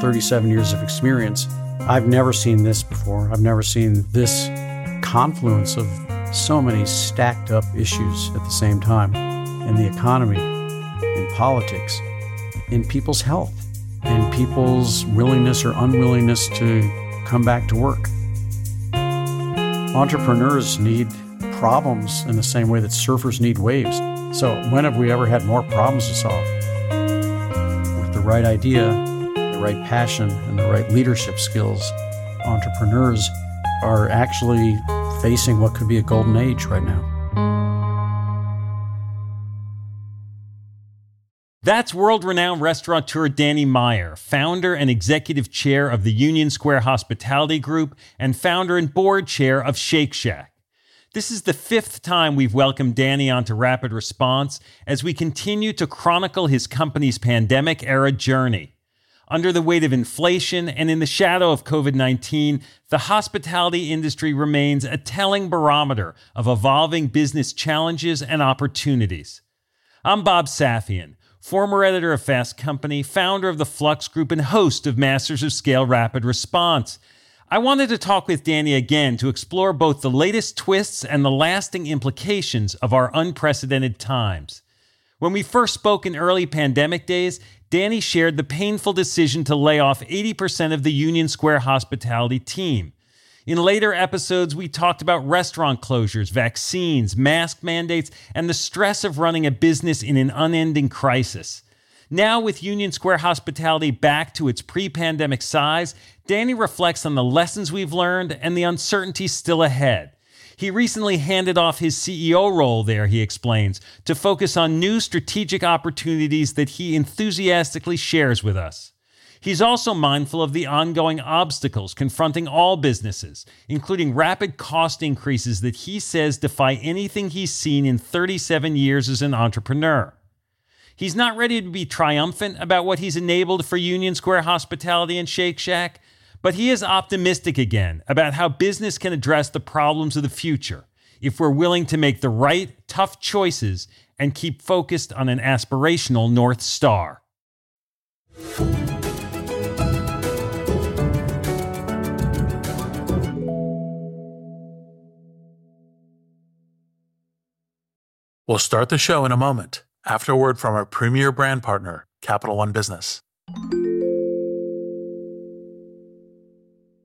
37 years of experience, I've never seen this before. I've never seen this confluence of so many stacked up issues at the same time in the economy, in politics, in people's health, in people's willingness or unwillingness to come back to work. Entrepreneurs need problems in the same way that surfers need waves. So, when have we ever had more problems to solve? With the right idea, right passion, and the right leadership skills, entrepreneurs are actually facing what could be a golden age right now. That's world renowned restaurateur Danny Meyer, founder and executive chair of the Union Square Hospitality Group and founder and board chair of Shake Shack. This is the fifth time we've welcomed Danny onto Rapid Response as we continue to chronicle his company's pandemic era journey. Under the weight of inflation and in the shadow of COVID 19, the hospitality industry remains a telling barometer of evolving business challenges and opportunities. I'm Bob Safian, former editor of Fast Company, founder of the Flux Group, and host of Masters of Scale Rapid Response. I wanted to talk with Danny again to explore both the latest twists and the lasting implications of our unprecedented times. When we first spoke in early pandemic days, Danny shared the painful decision to lay off 80% of the Union Square hospitality team. In later episodes, we talked about restaurant closures, vaccines, mask mandates, and the stress of running a business in an unending crisis. Now, with Union Square hospitality back to its pre pandemic size, Danny reflects on the lessons we've learned and the uncertainty still ahead. He recently handed off his CEO role there, he explains, to focus on new strategic opportunities that he enthusiastically shares with us. He's also mindful of the ongoing obstacles confronting all businesses, including rapid cost increases that he says defy anything he's seen in 37 years as an entrepreneur. He's not ready to be triumphant about what he's enabled for Union Square Hospitality and Shake Shack, but he is optimistic again about how business can address the problems of the future if we're willing to make the right, tough choices and keep focused on an aspirational North Star. We'll start the show in a moment after a word from our premier brand partner, Capital One Business.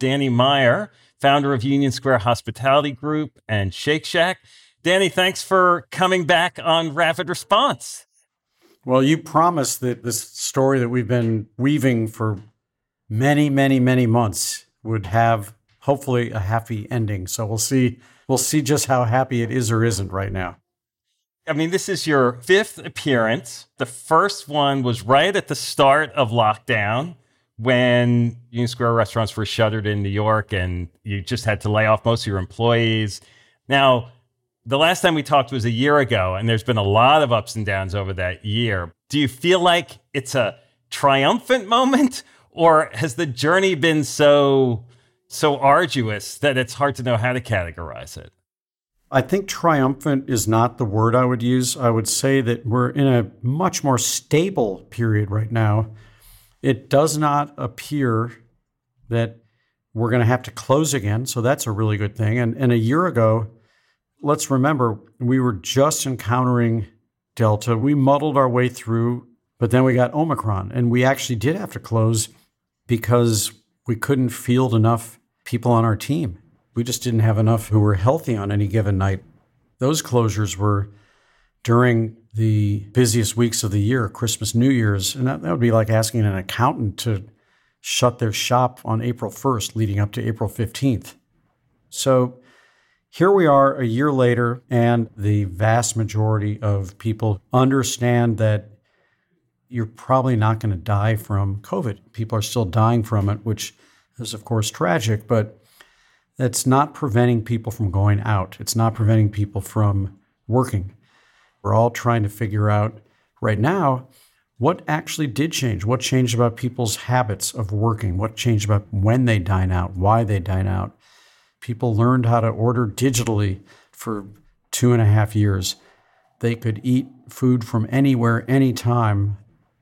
Danny Meyer, founder of Union Square Hospitality Group and Shake Shack. Danny, thanks for coming back on Rapid Response. Well, you promised that this story that we've been weaving for many, many, many months would have hopefully a happy ending. So we'll see. We'll see just how happy it is or isn't right now. I mean, this is your fifth appearance. The first one was right at the start of lockdown when Union Square restaurants were shuttered in New York and you just had to lay off most of your employees. Now, the last time we talked was a year ago, and there's been a lot of ups and downs over that year. Do you feel like it's a triumphant moment, or has the journey been so so arduous that it's hard to know how to categorize it. I think triumphant is not the word I would use. I would say that we're in a much more stable period right now. It does not appear that we're going to have to close again. So that's a really good thing. And, and a year ago, let's remember, we were just encountering Delta. We muddled our way through, but then we got Omicron. And we actually did have to close because we couldn't field enough people on our team. We just didn't have enough who were healthy on any given night. Those closures were during the busiest weeks of the year, Christmas, New Year's. And that, that would be like asking an accountant to shut their shop on April 1st, leading up to April 15th. So here we are a year later, and the vast majority of people understand that you're probably not going to die from COVID. People are still dying from it, which is, of course, tragic, but that's not preventing people from going out. It's not preventing people from working. We're all trying to figure out right now what actually did change. What changed about people's habits of working? What changed about when they dine out, why they dine out? People learned how to order digitally for two and a half years. They could eat food from anywhere, anytime.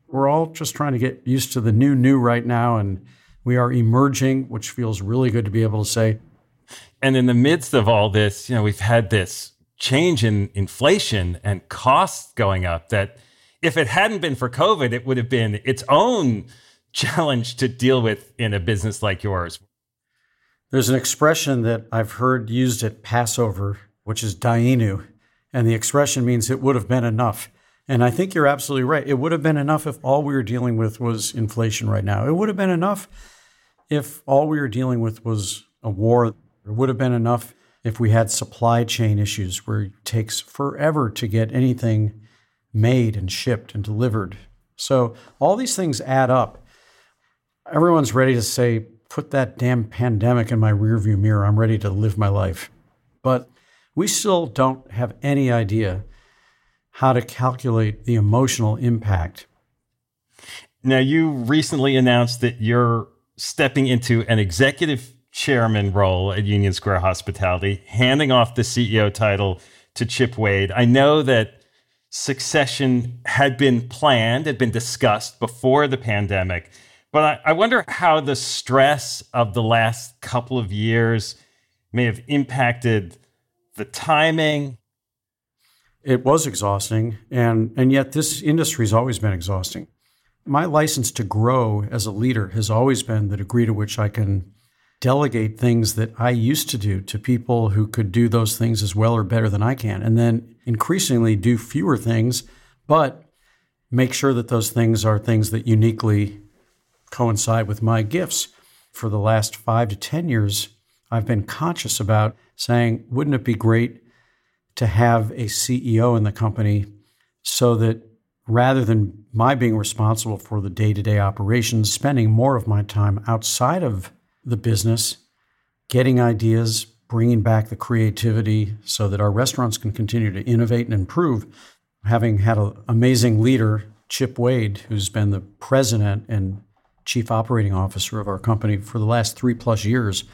We're all just trying to get used to the new, new right now. And we are emerging, which feels really good to be able to say, and in the midst of all this, you know, we've had this change in inflation and costs going up that if it hadn't been for COVID, it would have been its own challenge to deal with in a business like yours. There's an expression that I've heard used at Passover, which is Dayenu, and the expression means it would have been enough. And I think you're absolutely right. It would have been enough if all we were dealing with was inflation right now. It would have been enough if all we were dealing with was a war it would have been enough if we had supply chain issues where it takes forever to get anything made and shipped and delivered. So all these things add up. Everyone's ready to say, put that damn pandemic in my rearview mirror. I'm ready to live my life. But we still don't have any idea how to calculate the emotional impact. Now, you recently announced that you're stepping into an executive chairman role at Union Square Hospitality, handing off the CEO title to Chip Wade. I know that succession had been planned, had been discussed before the pandemic, but I, I wonder how the stress of the last couple of years may have impacted the timing. It was exhausting, and, and yet this industry has always been exhausting. My license to grow as a leader has always been the degree to which I can delegate things that I used to do to people who could do those things as well or better than I can. And then increasingly do fewer things, but make sure that those things are things that uniquely coincide with my gifts. For the last five to 10 years, I've been conscious about saying, wouldn't it be great to have a CEO in the company so that rather than my being responsible for the day to day operations, spending more of my time outside of the business, getting ideas, bringing back the creativity so that our restaurants can continue to innovate and improve. Having had an amazing leader, Chip Wade, who's been the president and chief operating officer of our company for the last three plus years,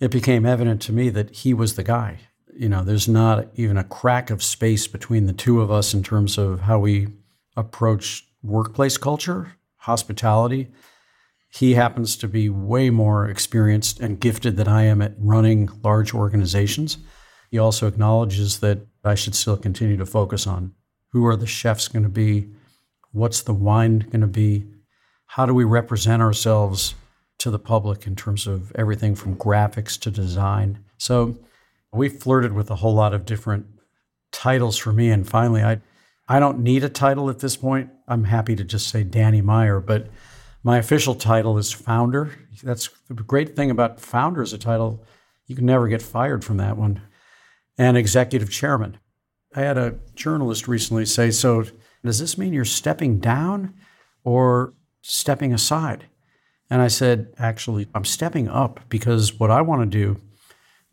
it became evident to me that he was the guy. You know, there's not even a crack of space between the two of us in terms of how we approach workplace culture, hospitality, he happens to be way more experienced and gifted than I am at running large organizations. He also acknowledges that I should still continue to focus on who are the chefs going to be, what's the wine going to be, how do we represent ourselves to the public in terms of everything from graphics to design. So we flirted with a whole lot of different titles for me. And finally, I, I don't need a title at this point. I'm happy to just say Danny Meyer, but my official title is founder. That's the great thing about founder as a title. You can never get fired from that one. And executive chairman. I had a journalist recently say, So, does this mean you're stepping down or stepping aside? And I said, Actually, I'm stepping up because what I want to do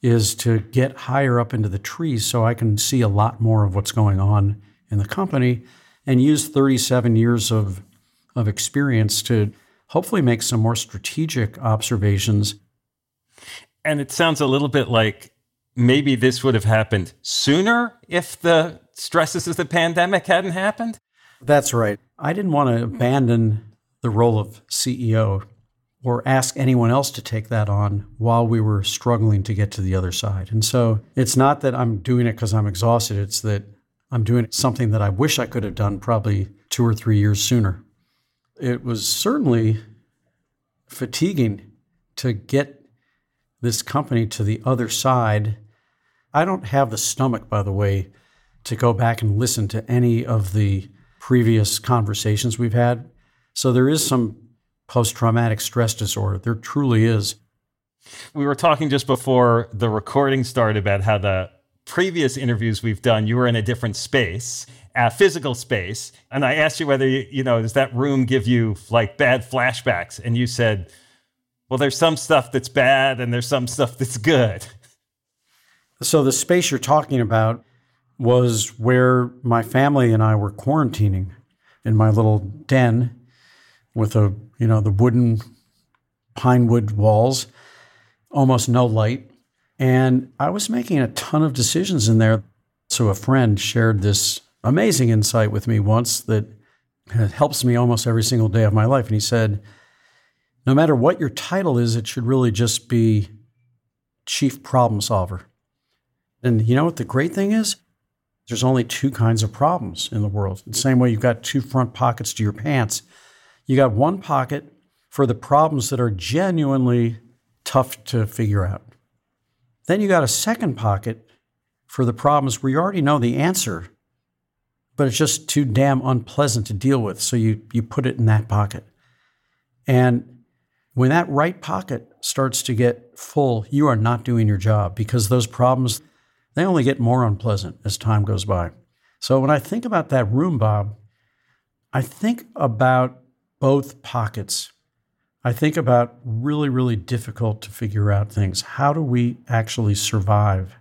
is to get higher up into the trees so I can see a lot more of what's going on in the company and use 37 years of of experience to hopefully make some more strategic observations. And it sounds a little bit like maybe this would have happened sooner if the stresses of the pandemic hadn't happened. That's right. I didn't want to abandon the role of CEO or ask anyone else to take that on while we were struggling to get to the other side. And so it's not that I'm doing it because I'm exhausted, it's that I'm doing something that I wish I could have done probably two or three years sooner. It was certainly fatiguing to get this company to the other side. I don't have the stomach, by the way, to go back and listen to any of the previous conversations we've had. So there is some post traumatic stress disorder. There truly is. We were talking just before the recording started about how the previous interviews we've done, you were in a different space, physical space. And I asked you whether, you, you know, does that room give you like bad flashbacks? And you said, well, there's some stuff that's bad and there's some stuff that's good. So the space you're talking about was where my family and I were quarantining in my little den with a you know the wooden pine wood walls, almost no light, and I was making a ton of decisions in there. So a friend shared this amazing insight with me once that helps me almost every single day of my life, and he said, "No matter what your title is, it should really just be chief problem solver." And you know what the great thing is? There's only two kinds of problems in the world. The same way you've got two front pockets to your pants, you got one pocket for the problems that are genuinely tough to figure out. Then you got a second pocket for the problems where you already know the answer, but it's just too damn unpleasant to deal with. So you, you put it in that pocket. And when that right pocket starts to get full, you are not doing your job because those problems they only get more unpleasant as time goes by. So when I think about that room, Bob, I think about both pockets. I think about really, really difficult to figure out things. How do we actually survive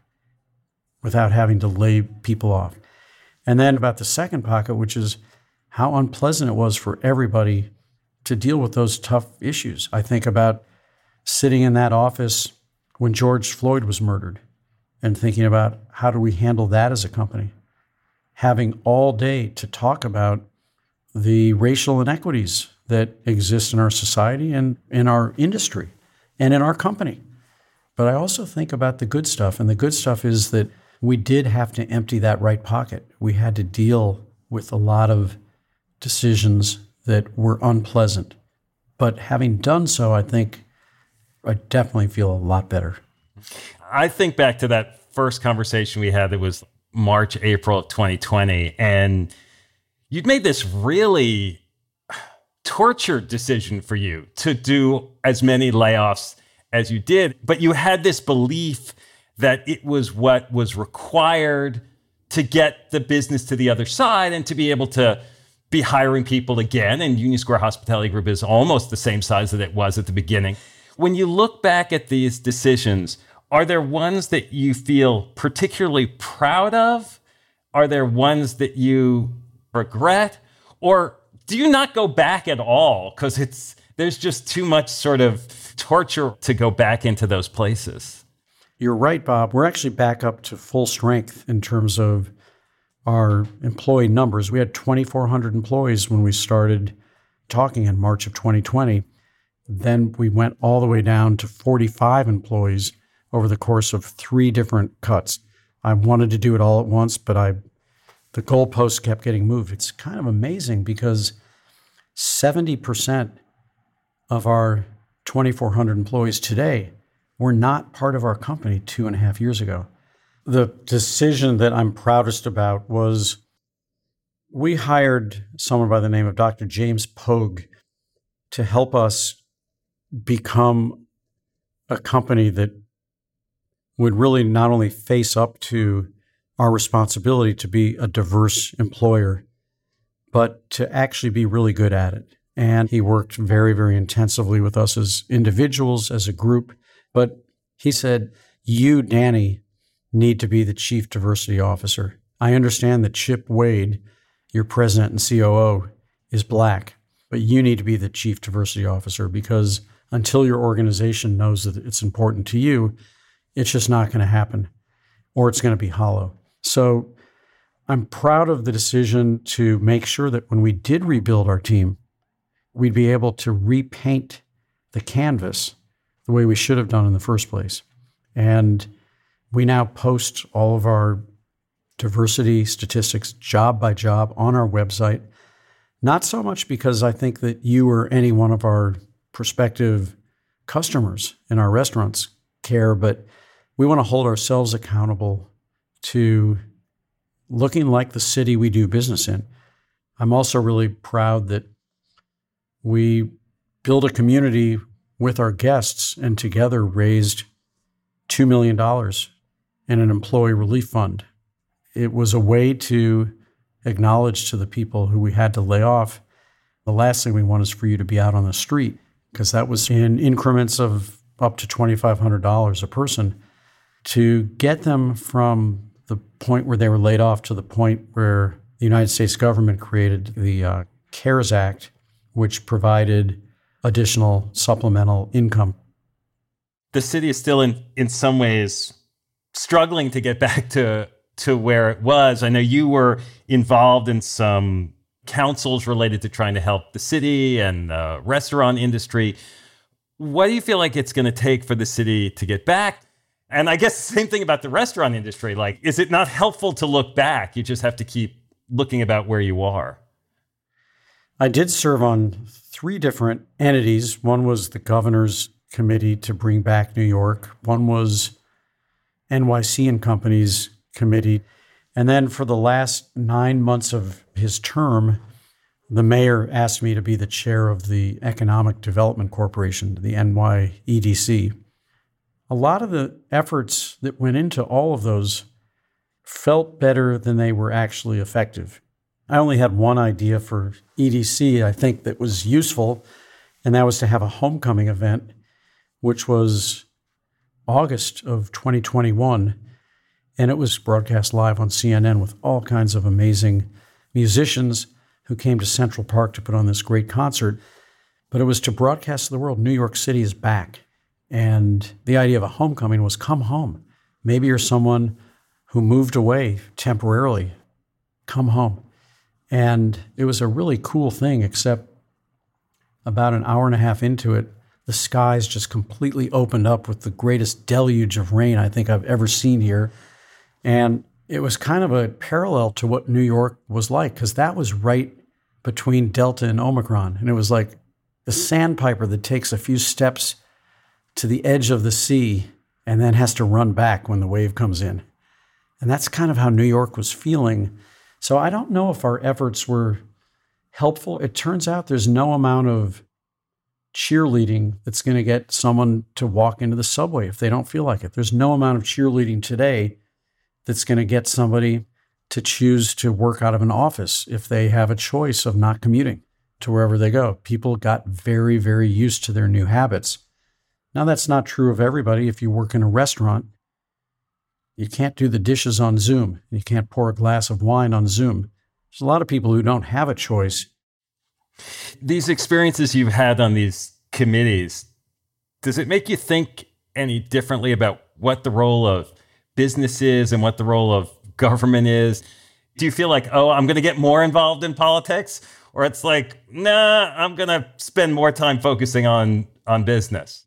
without having to lay people off? And then about the second pocket, which is how unpleasant it was for everybody to deal with those tough issues. I think about sitting in that office when George Floyd was murdered and thinking about how do we handle that as a company. Having all day to talk about the racial inequities that exist in our society and in our industry and in our company. But I also think about the good stuff. And the good stuff is that we did have to empty that right pocket. We had to deal with a lot of decisions that were unpleasant. But having done so, I think I definitely feel a lot better. I think back to that first conversation we had that was March, April of 2020, and you'd made this really tortured decision for you to do as many layoffs as you did, but you had this belief that it was what was required to get the business to the other side and to be able to be hiring people again. And Union Square Hospitality Group is almost the same size that it was at the beginning. When you look back at these decisions, are there ones that you feel particularly proud of? Are there ones that you regret? Or do you not go back at all because it's there's just too much sort of torture to go back into those places? You're right, Bob. We're actually back up to full strength in terms of our employee numbers. We had 2,400 employees when we started talking in March of 2020. Then we went all the way down to 45 employees over the course of three different cuts. I wanted to do it all at once, but I the goalposts kept getting moved. It's kind of amazing because 70% of our 2,400 employees today were not part of our company two and a half years ago. The decision that I'm proudest about was we hired someone by the name of Dr. James Pogue to help us become a company that would really not only face up to our responsibility to be a diverse employer, but to actually be really good at it. And he worked very, very intensively with us as individuals, as a group. But he said, You, Danny, need to be the chief diversity officer. I understand that Chip Wade, your president and COO, is black, but you need to be the chief diversity officer because until your organization knows that it's important to you, it's just not going to happen or it's going to be hollow. So I'm proud of the decision to make sure that when we did rebuild our team, we'd be able to repaint the canvas the way we should have done in the first place. And we now post all of our diversity statistics job by job on our website. Not so much because I think that you or any one of our prospective customers in our restaurants care, but we want to hold ourselves accountable to looking like the city we do business in. I'm also really proud that we build a community with our guests and together raised $2 million in an employee relief fund. It was a way to acknowledge to the people who we had to lay off the last thing we want is for you to be out on the street because that was in increments of up to $2,500 a person to get them from the point where they were laid off to the point where the United States government created the uh, CARES Act, which provided additional supplemental income. The city is still in in some ways struggling to get back to to where it was. I know you were involved in some councils related to trying to help the city and the restaurant industry. What do you feel like it's going to take for the city to get back? And I guess the same thing about the restaurant industry. Like, is it not helpful to look back? You just have to keep looking about where you are. I did serve on three different entities. One was the governor's committee to bring back New York. One was NYC and Company's committee. And then for the last nine months of his term, the mayor asked me to be the chair of the Economic Development Corporation, the NYEDC. A lot of the efforts that went into all of those felt better than they were actually effective. I only had one idea for EDC, I think, that was useful, and that was to have a homecoming event, which was August of 2021. And it was broadcast live on CNN with all kinds of amazing musicians who came to Central Park to put on this great concert. But it was to broadcast to the world New York City is back. And the idea of a homecoming was come home. Maybe you're someone who moved away temporarily. Come home. And it was a really cool thing, except about an hour and a half into it, the skies just completely opened up with the greatest deluge of rain I think I've ever seen here. And it was kind of a parallel to what New York was like, because that was right between Delta and Omicron. And it was like the sandpiper that takes a few steps to the edge of the sea and then has to run back when the wave comes in. And that's kind of how New York was feeling so I don't know if our efforts were helpful. It turns out there's no amount of cheerleading that's going to get someone to walk into the subway if they don't feel like it. There's no amount of cheerleading today that's going to get somebody to choose to work out of an office if they have a choice of not commuting to wherever they go. People got very, very used to their new habits. Now, that's not true of everybody. If you work in a restaurant, you can't do the dishes on Zoom. You can't pour a glass of wine on Zoom. There's a lot of people who don't have a choice. These experiences you've had on these committees, does it make you think any differently about what the role of business is and what the role of government is? Do you feel like, oh, I'm going to get more involved in politics? Or it's like, nah, I'm going to spend more time focusing on, on business?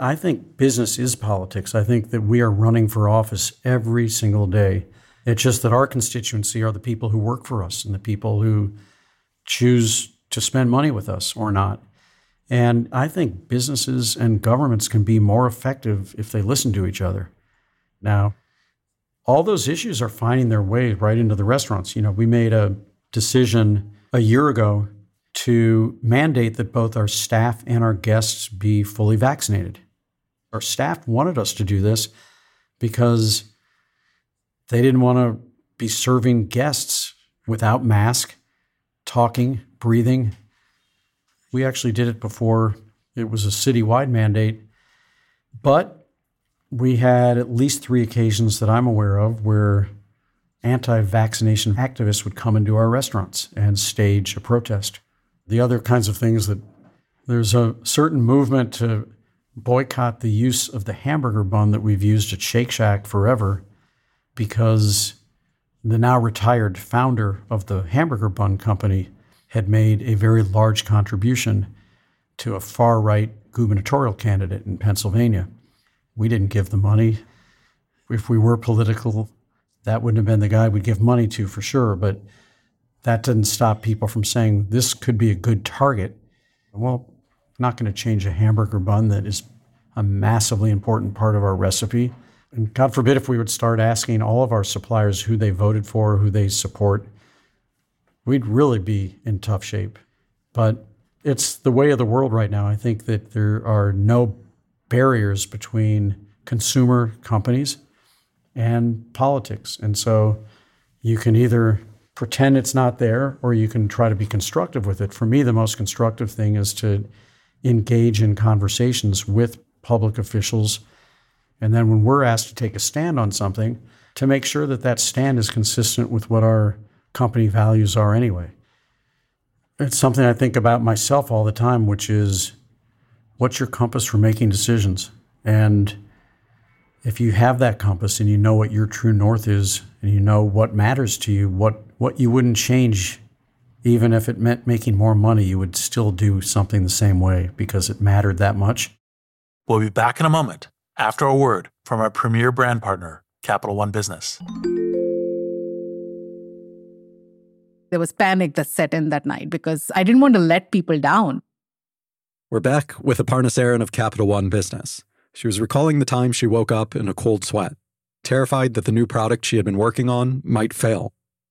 I think business is politics. I think that we are running for office every single day. It's just that our constituency are the people who work for us and the people who choose to spend money with us or not. And I think businesses and governments can be more effective if they listen to each other. Now, all those issues are finding their way right into the restaurants. You know, we made a decision a year ago to mandate that both our staff and our guests be fully vaccinated. Our staff wanted us to do this because they didn't want to be serving guests without mask, talking, breathing. We actually did it before it was a citywide mandate. But we had at least three occasions that I'm aware of where anti vaccination activists would come into our restaurants and stage a protest. The other kinds of things that There's a certain movement to boycott the use of the hamburger bun that we've used at Shake Shack forever because the now retired founder of the hamburger bun company had made a very large contribution to a far right gubernatorial candidate in Pennsylvania. We didn't give the money. If we were political, that wouldn't have been the guy we'd give money to for sure. But that didn't stop people from saying this could be a good target. Well, not going to change a hamburger bun that is a massively important part of our recipe. And God forbid if we would start asking all of our suppliers who they voted for, who they support, we'd really be in tough shape. But it's the way of the world right now. I think that there are no barriers between consumer companies and politics. And so you can either pretend it's not there or you can try to be constructive with it. For me, the most constructive thing is to engage in conversations with public officials. And then when we're asked to take a stand on something, to make sure that that stand is consistent with what our company values are anyway. It's something I think about myself all the time, which is what's your compass for making decisions? And if you have that compass and you know what your true north is and you know what matters to you, what, what you wouldn't change, even if it meant making more money, you would still do something the same way because it mattered that much. We'll be back in a moment after a word from our premier brand partner, Capital One Business. There was panic that set in that night because I didn't want to let people down. We're back with Aparna Saran of Capital One Business. She was recalling the time she woke up in a cold sweat, terrified that the new product she had been working on might fail.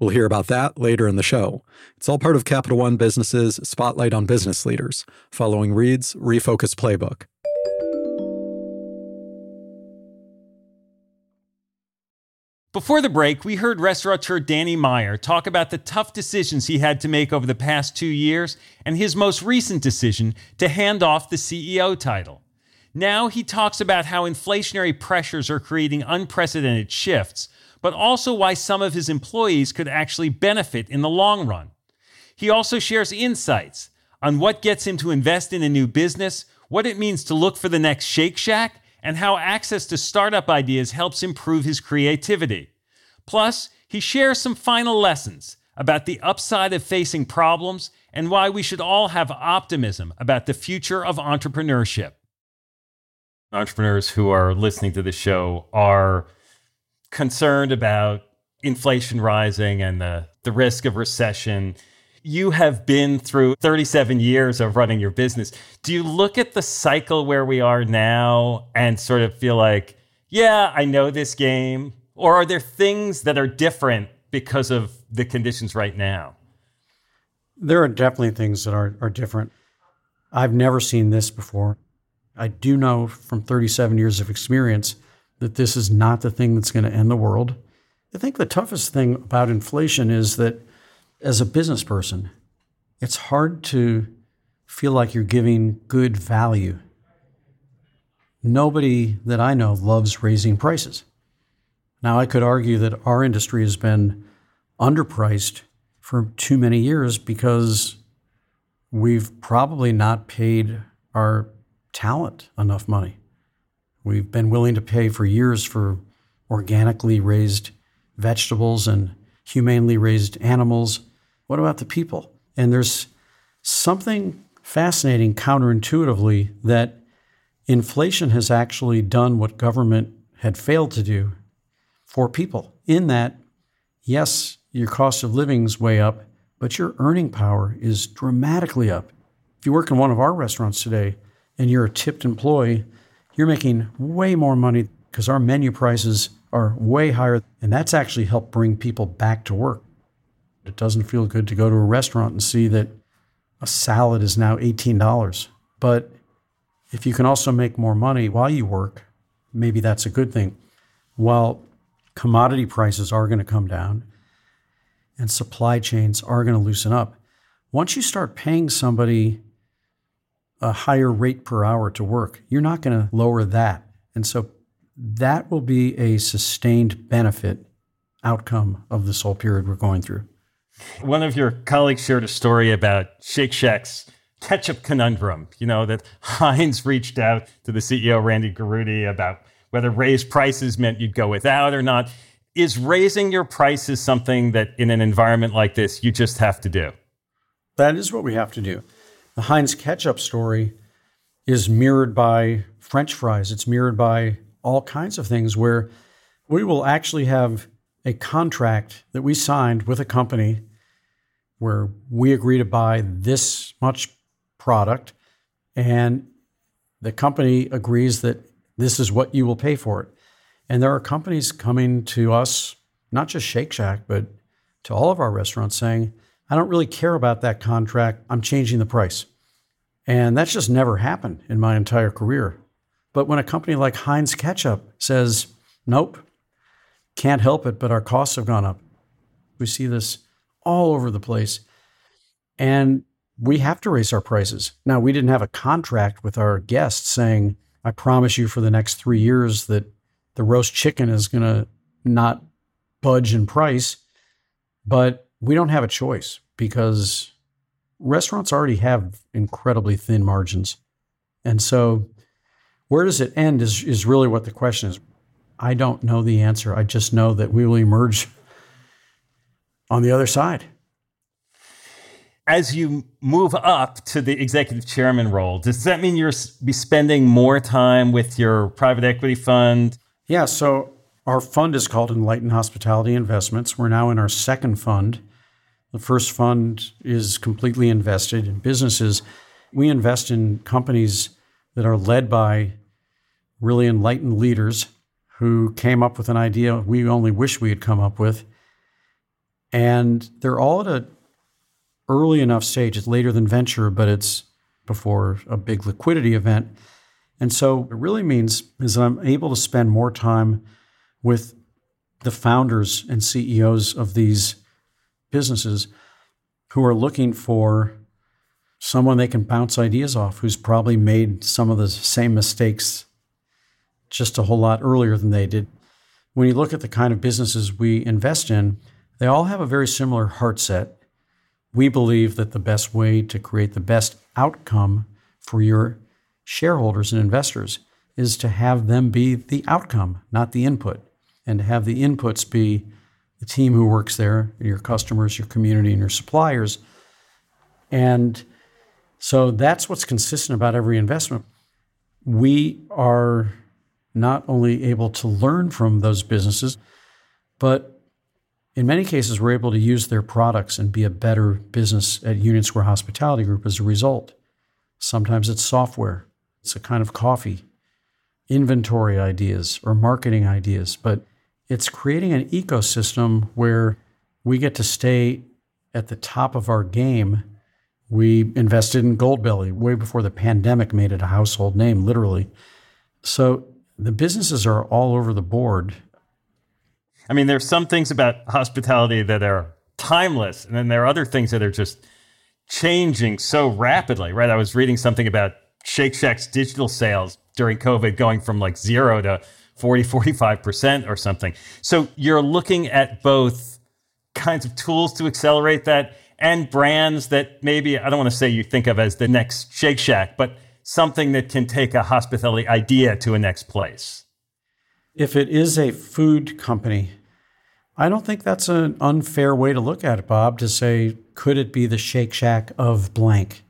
We'll hear about that later in the show. It's all part of Capital One Business's Spotlight on Business Leaders, following Reid's Refocus Playbook. Before the break, we heard restaurateur Danny Meyer talk about the tough decisions he had to make over the past two years and his most recent decision to hand off the CEO title. Now he talks about how inflationary pressures are creating unprecedented shifts, but also why some of his employees could actually benefit in the long run. He also shares insights on what gets him to invest in a new business, what it means to look for the next Shake Shack, and how access to startup ideas helps improve his creativity. Plus, he shares some final lessons about the upside of facing problems and why we should all have optimism about the future of entrepreneurship entrepreneurs who are listening to the show are concerned about inflation rising and the, the risk of recession. You have been through 37 years of running your business. Do you look at the cycle where we are now and sort of feel like, yeah, I know this game? Or are there things that are different because of the conditions right now? There are definitely things that are, are different. I've never seen this before. I do know from 37 years of experience that this is not the thing that's going to end the world. I think the toughest thing about inflation is that as a business person, it's hard to feel like you're giving good value. Nobody that I know loves raising prices. Now, I could argue that our industry has been underpriced for too many years because we've probably not paid our talent enough money. We've been willing to pay for years for organically raised vegetables and humanely raised animals. What about the people? And there's something fascinating counterintuitively that inflation has actually done what government had failed to do for people, in that yes, your cost of living's way up, but your earning power is dramatically up. If you work in one of our restaurants today and you're a tipped employee, you're making way more money because our menu prices are way higher. And that's actually helped bring people back to work. It doesn't feel good to go to a restaurant and see that a salad is now $18. But if you can also make more money while you work, maybe that's a good thing. While commodity prices are going to come down and supply chains are going to loosen up, once you start paying somebody a higher rate per hour to work, you're not going to lower that. And so that will be a sustained benefit outcome of this whole period we're going through. One of your colleagues shared a story about Shake Shack's ketchup conundrum. You know, that Heinz reached out to the CEO, Randy Garutti, about whether raised prices meant you'd go without or not. Is raising your prices something that in an environment like this you just have to do? That is what we have to do. The Heinz ketchup story is mirrored by French fries, it's mirrored by all kinds of things where we will actually have a contract that we signed with a company where we agree to buy this much product and the company agrees that this is what you will pay for it. And there are companies coming to us, not just Shake Shack, but to all of our restaurants saying, I don't really care about that contract. I'm changing the price. And that's just never happened in my entire career. But when a company like Heinz Ketchup says, nope, can't help it, but our costs have gone up, we see this all over the place. And we have to raise our prices. Now, we didn't have a contract with our guests saying, I promise you for the next three years that the roast chicken is going to not budge in price. But we don't have a choice because restaurants already have incredibly thin margins. And so, where does it end is, is really what the question is. I don't know the answer. I just know that we will emerge on the other side as you move up to the executive chairman role, does that mean you're be spending more time with your private equity fund? Yeah. So our fund is called Enlightened Hospitality Investments. We're now in our second fund. The first fund is completely invested in businesses. We invest in companies that are led by really enlightened leaders who came up with an idea we only wish we had come up with. And they're all at a early enough stage. It's later than venture, but it's before a big liquidity event. And so it really means is that I'm able to spend more time with the founders and CEOs of these businesses who are looking for someone they can bounce ideas off who's probably made some of the same mistakes just a whole lot earlier than they did. When you look at the kind of businesses we invest in, they all have a very similar heart set we believe that the best way to create the best outcome for your shareholders and investors is to have them be the outcome, not the input, and to have the inputs be the team who works there, your customers, your community, and your suppliers. And so that's what's consistent about every investment. We are not only able to learn from those businesses, but in many cases, we're able to use their products and be a better business at Union Square Hospitality Group as a result. Sometimes it's software, it's a kind of coffee, inventory ideas, or marketing ideas, but it's creating an ecosystem where we get to stay at the top of our game. We invested in Goldbelly way before the pandemic made it a household name, literally. So the businesses are all over the board I mean, there's some things about hospitality that are timeless, and then there are other things that are just changing so rapidly, right? I was reading something about Shake Shack's digital sales during COVID going from like zero to 40, 45% or something. So you're looking at both kinds of tools to accelerate that and brands that maybe, I don't want to say you think of as the next Shake Shack, but something that can take a hospitality idea to a next place. If it is a food company, I don't think that's an unfair way to look at it, Bob, to say, could it be the Shake Shack of blank?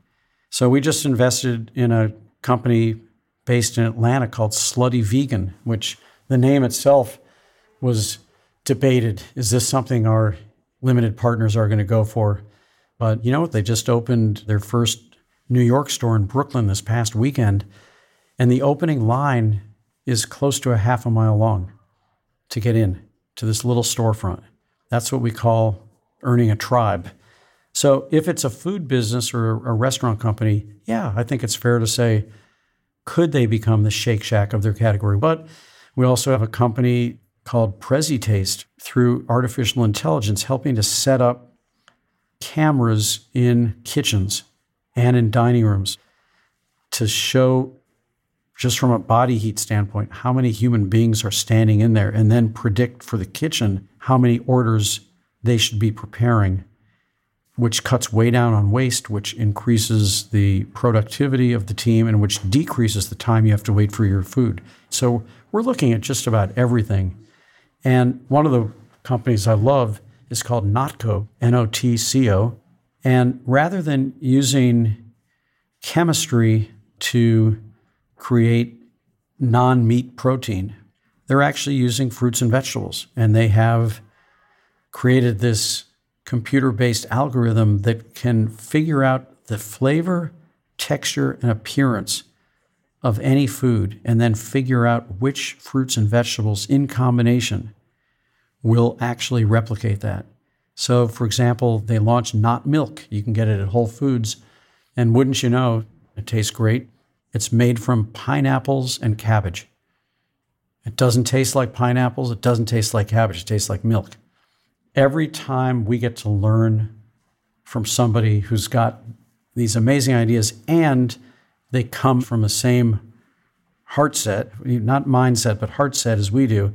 So we just invested in a company based in Atlanta called Slutty Vegan, which the name itself was debated is this something our limited partners are going to go for? But you know what? They just opened their first New York store in Brooklyn this past weekend, and the opening line is close to a half a mile long to get in to this little storefront. That's what we call earning a tribe. So if it's a food business or a restaurant company, yeah, I think it's fair to say, could they become the Shake Shack of their category? But we also have a company called PreciTaste through artificial intelligence helping to set up cameras in kitchens and in dining rooms to show just from a body heat standpoint how many human beings are standing in there and then predict for the kitchen how many orders they should be preparing which cuts way down on waste, which increases the productivity of the team, and which decreases the time you have to wait for your food. So we're looking at just about everything. And one of the companies I love is called Notco, N O T C O. And rather than using chemistry to create non meat protein, they're actually using fruits and vegetables. And they have created this computer based algorithm that can figure out the flavor, texture, and appearance of any food and then figure out which fruits and vegetables in combination will actually replicate that. So, for example, they launched Not Milk. You can get it at Whole Foods. And wouldn't you know, it tastes great. It's made from pineapples and cabbage. It doesn't taste like pineapples. It doesn't taste like cabbage. It tastes like milk every time we get to learn from somebody who's got these amazing ideas and they come from the same heart set, not mindset, but heart set as we do,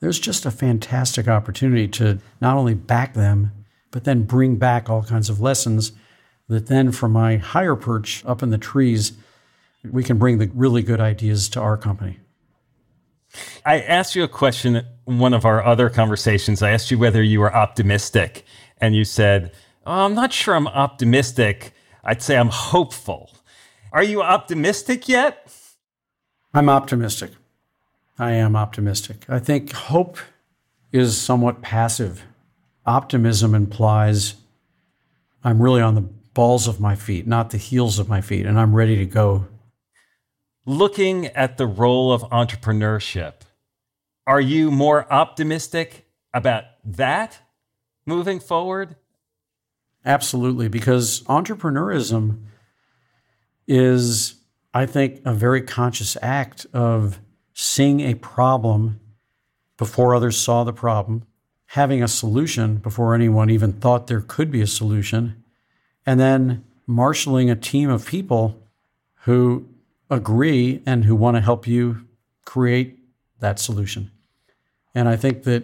there's just a fantastic opportunity to not only back them, but then bring back all kinds of lessons that then from my higher perch up in the trees, we can bring the really good ideas to our company. I asked you a question one of our other conversations. I asked you whether you were optimistic, and you said, oh, I'm not sure I'm optimistic. I'd say I'm hopeful. Are you optimistic yet? I'm optimistic. I am optimistic. I think hope is somewhat passive. Optimism implies I'm really on the balls of my feet, not the heels of my feet, and I'm ready to go looking at the role of entrepreneurship, are you more optimistic about that moving forward? Absolutely, because entrepreneurism is, I think, a very conscious act of seeing a problem before others saw the problem, having a solution before anyone even thought there could be a solution, and then marshaling a team of people who agree and who want to help you create that solution. And I think that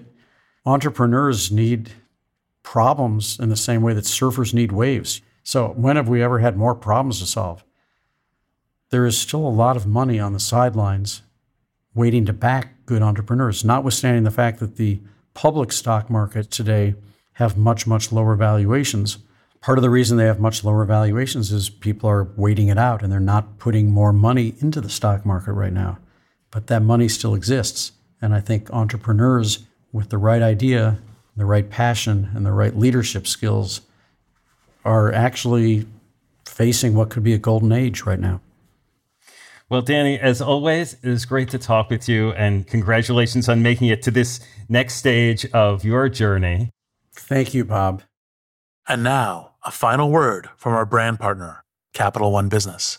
entrepreneurs need problems in the same way that surfers need waves. So, when have we ever had more problems to solve? There is still a lot of money on the sidelines waiting to back good entrepreneurs, notwithstanding the fact that the public stock market today have much, much lower valuations. Part of the reason they have much lower valuations is people are waiting it out and they're not putting more money into the stock market right now. But that money still exists. And I think entrepreneurs with the right idea, the right passion, and the right leadership skills are actually facing what could be a golden age right now. Well, Danny, as always, it is great to talk with you and congratulations on making it to this next stage of your journey. Thank you, Bob. And now, a final word from our brand partner, Capital One Business.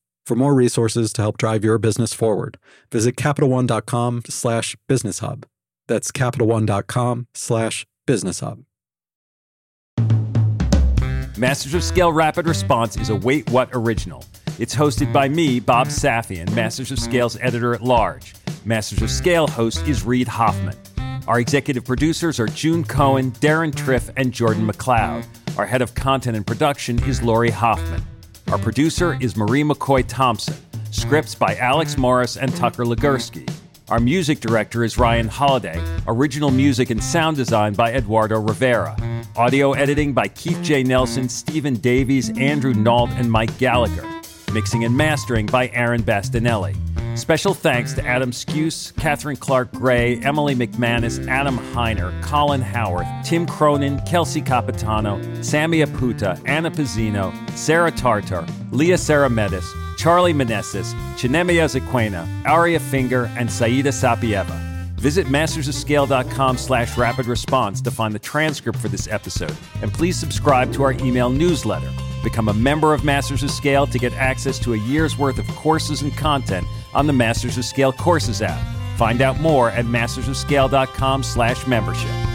For more resources to help drive your business forward, visit CapitalOne.com slash business hub. That's CapitalOne.com slash business hub. Masters of Scale Rapid Response is a Wait What original. It's hosted by me, Bob Safian, Masters of Scale's editor at large. Masters of Scale host is Reid Hoffman. Our executive producers are June Cohen, Deron Triff, and Jordan McLeod. Our head of content and production is Lori Hoffman. Our producer is Marie McCoy Thompson. Scripts by Alex Morris and Tucker Legursky. Our music director is Ryan Holiday. Original music and sound design by Eduardo Rivera. Audio editing by Keith J. Nelson, Stephen Davies, Andrew Nault, and Mike Gallagher. Mixing and mastering by Aaron Bastinelli. Special thanks to Adam Skuse, Catherine Clark Gray, Emily McManus, Adam Heiner, Colin Howarth, Tim Cronin, Kelsey Capitano, Sammy Aputa, Anna Pizzino, Sarah Tartar, Leah Saramedis, Charlie Meneses, Chinemia Zequena, Aria Finger, and Saida Sapieva. Visit mastersofscale.com slash rapid response to find the transcript for this episode, and please subscribe to our email newsletter. Become a member of Masters of Scale to get access to a year's worth of courses and content on the Masters of Scale Courses app. Find out more at mastersofscale.com slash membership.